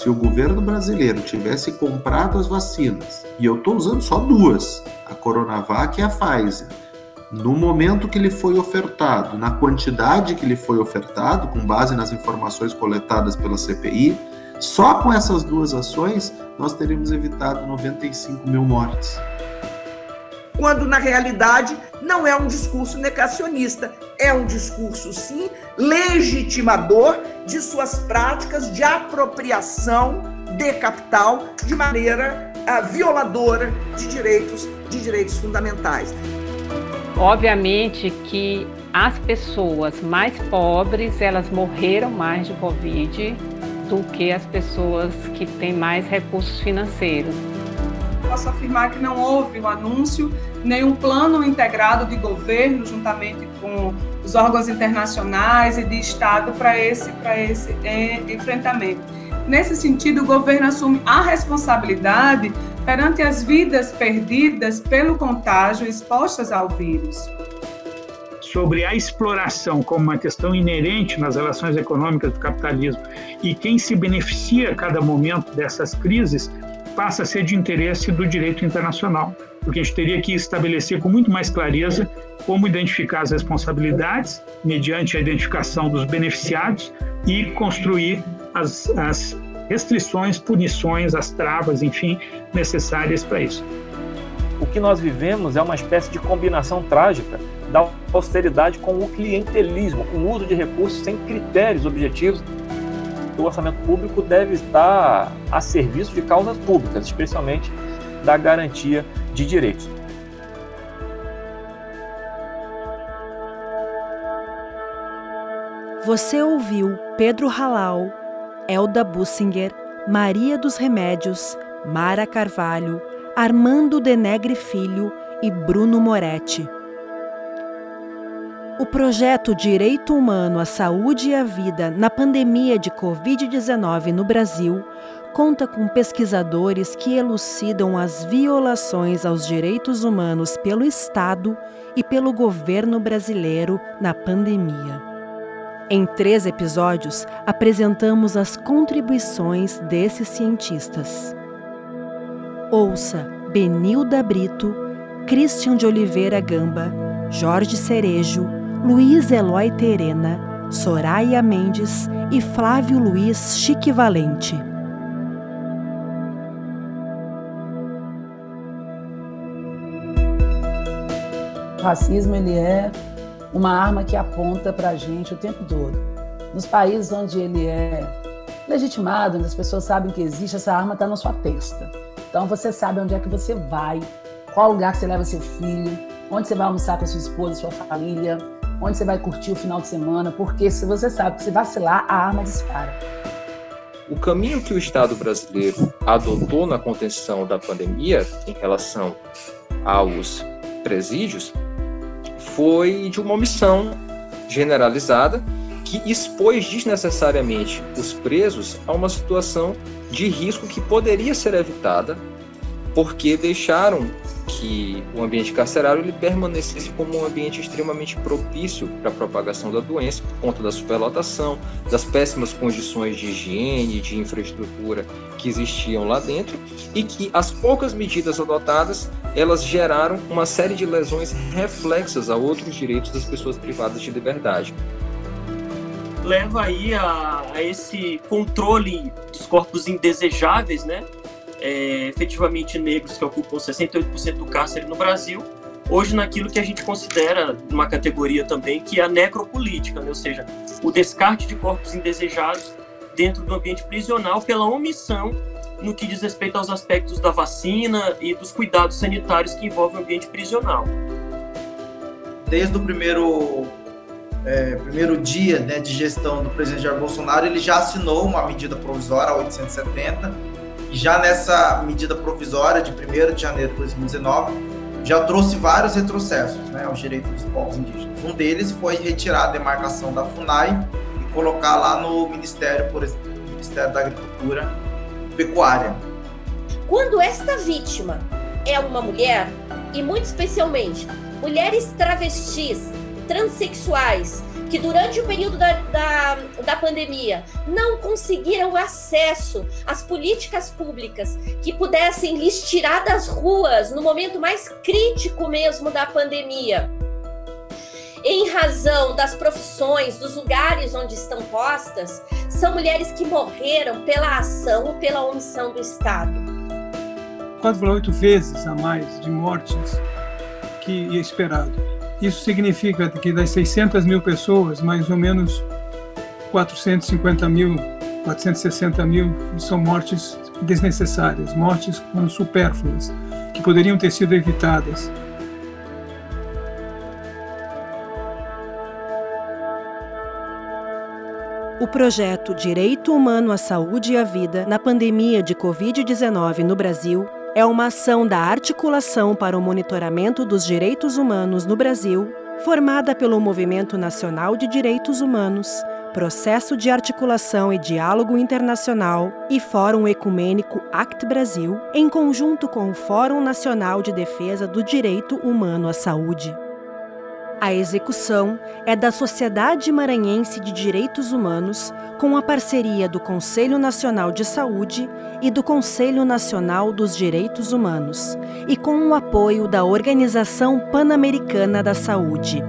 se o governo brasileiro tivesse comprado as vacinas, e eu estou usando só duas, a Coronavac e a Pfizer, no momento que ele foi ofertado, na quantidade que ele foi ofertado, com base nas informações coletadas pela CPI, só com essas duas ações nós teríamos evitado 95 mil mortes. Quando na realidade não é um discurso negacionista, é um discurso, sim, legitimador de suas práticas de apropriação de capital de maneira uh, violadora de direitos, de direitos fundamentais. Obviamente que as pessoas mais pobres, elas morreram mais de Covid do que as pessoas que têm mais recursos financeiros. Posso afirmar que não houve o um anúncio, nenhum plano integrado de governo, juntamente com os órgãos internacionais e de Estado, para esse, esse é, enfrentamento. Nesse sentido, o governo assume a responsabilidade perante as vidas perdidas pelo contágio expostas ao vírus sobre a exploração como uma questão inerente nas relações econômicas do capitalismo e quem se beneficia a cada momento dessas crises passa a ser de interesse do direito internacional, porque a gente teria que estabelecer com muito mais clareza como identificar as responsabilidades mediante a identificação dos beneficiados e construir as, as restrições, punições, as travas, enfim, necessárias para isso. O que nós vivemos é uma espécie de combinação trágica da austeridade com o clientelismo, com o uso de recursos sem critérios objetivos. O orçamento público deve estar a serviço de causas públicas, especialmente da garantia de direitos. Você ouviu Pedro Halal, Elda Bussinger, Maria dos Remédios, Mara Carvalho, Armando Denegre Filho e Bruno Moretti. O projeto Direito Humano à Saúde e à Vida na pandemia de Covid-19 no Brasil conta com pesquisadores que elucidam as violações aos direitos humanos pelo Estado e pelo governo brasileiro na pandemia. Em três episódios, apresentamos as contribuições desses cientistas. Ouça Benilda Brito, Christian de Oliveira Gamba, Jorge Cerejo, Luiz Eloy Terena, Soraya Mendes e Flávio Luiz Chique Valente. O racismo ele é uma arma que aponta para a gente o tempo todo. Nos países onde ele é legitimado, onde as pessoas sabem que existe, essa arma está na sua testa. Então você sabe onde é que você vai, qual lugar que você leva seu filho, onde você vai almoçar com a sua esposa, sua família, onde você vai curtir o final de semana, porque se você sabe que se vacilar, a arma dispara. O caminho que o Estado brasileiro adotou na contenção da pandemia em relação aos presídios foi de uma omissão generalizada que expôs desnecessariamente os presos a uma situação de risco que poderia ser evitada porque deixaram que o ambiente carcerário ele permanecesse como um ambiente extremamente propício para a propagação da doença por conta da superlotação, das péssimas condições de higiene, de infraestrutura que existiam lá dentro e que as poucas medidas adotadas elas geraram uma série de lesões reflexas a outros direitos das pessoas privadas de liberdade leva aí a, a esse controle dos corpos indesejáveis, né? É, efetivamente negros que ocupam 68% do cárcere no Brasil, hoje naquilo que a gente considera uma categoria também que é a necropolítica, né? ou seja, o descarte de corpos indesejados dentro do ambiente prisional pela omissão no que diz respeito aos aspectos da vacina e dos cuidados sanitários que envolvem o ambiente prisional. Desde o primeiro é, primeiro dia né, de gestão do presidente Jair Bolsonaro, ele já assinou uma medida provisória, a 870, e já nessa medida provisória de 1 de janeiro de 2019, já trouxe vários retrocessos né, aos direitos dos povos indígenas. Um deles foi retirar a demarcação da FUNAI e colocar lá no Ministério, por exemplo, Ministério da Agricultura e Pecuária. Quando esta vítima é uma mulher, e muito especialmente mulheres travestis, transexuais, que durante o período da, da, da pandemia não conseguiram acesso às políticas públicas que pudessem lhes tirar das ruas no momento mais crítico mesmo da pandemia em razão das profissões, dos lugares onde estão postas, são mulheres que morreram pela ação ou pela omissão do Estado. 4,8 vezes a mais de mortes que esperado. Isso significa que das 600 mil pessoas, mais ou menos 450 mil, 460 mil são mortes desnecessárias, mortes supérfluas, que poderiam ter sido evitadas. O projeto Direito Humano à Saúde e à Vida na pandemia de Covid-19 no Brasil é uma ação da Articulação para o Monitoramento dos Direitos Humanos no Brasil, formada pelo Movimento Nacional de Direitos Humanos, Processo de Articulação e Diálogo Internacional e Fórum Ecumênico ACT Brasil, em conjunto com o Fórum Nacional de Defesa do Direito Humano à Saúde. A execução é da Sociedade Maranhense de Direitos Humanos, com a parceria do Conselho Nacional de Saúde e do Conselho Nacional dos Direitos Humanos, e com o apoio da Organização Pan-Americana da Saúde.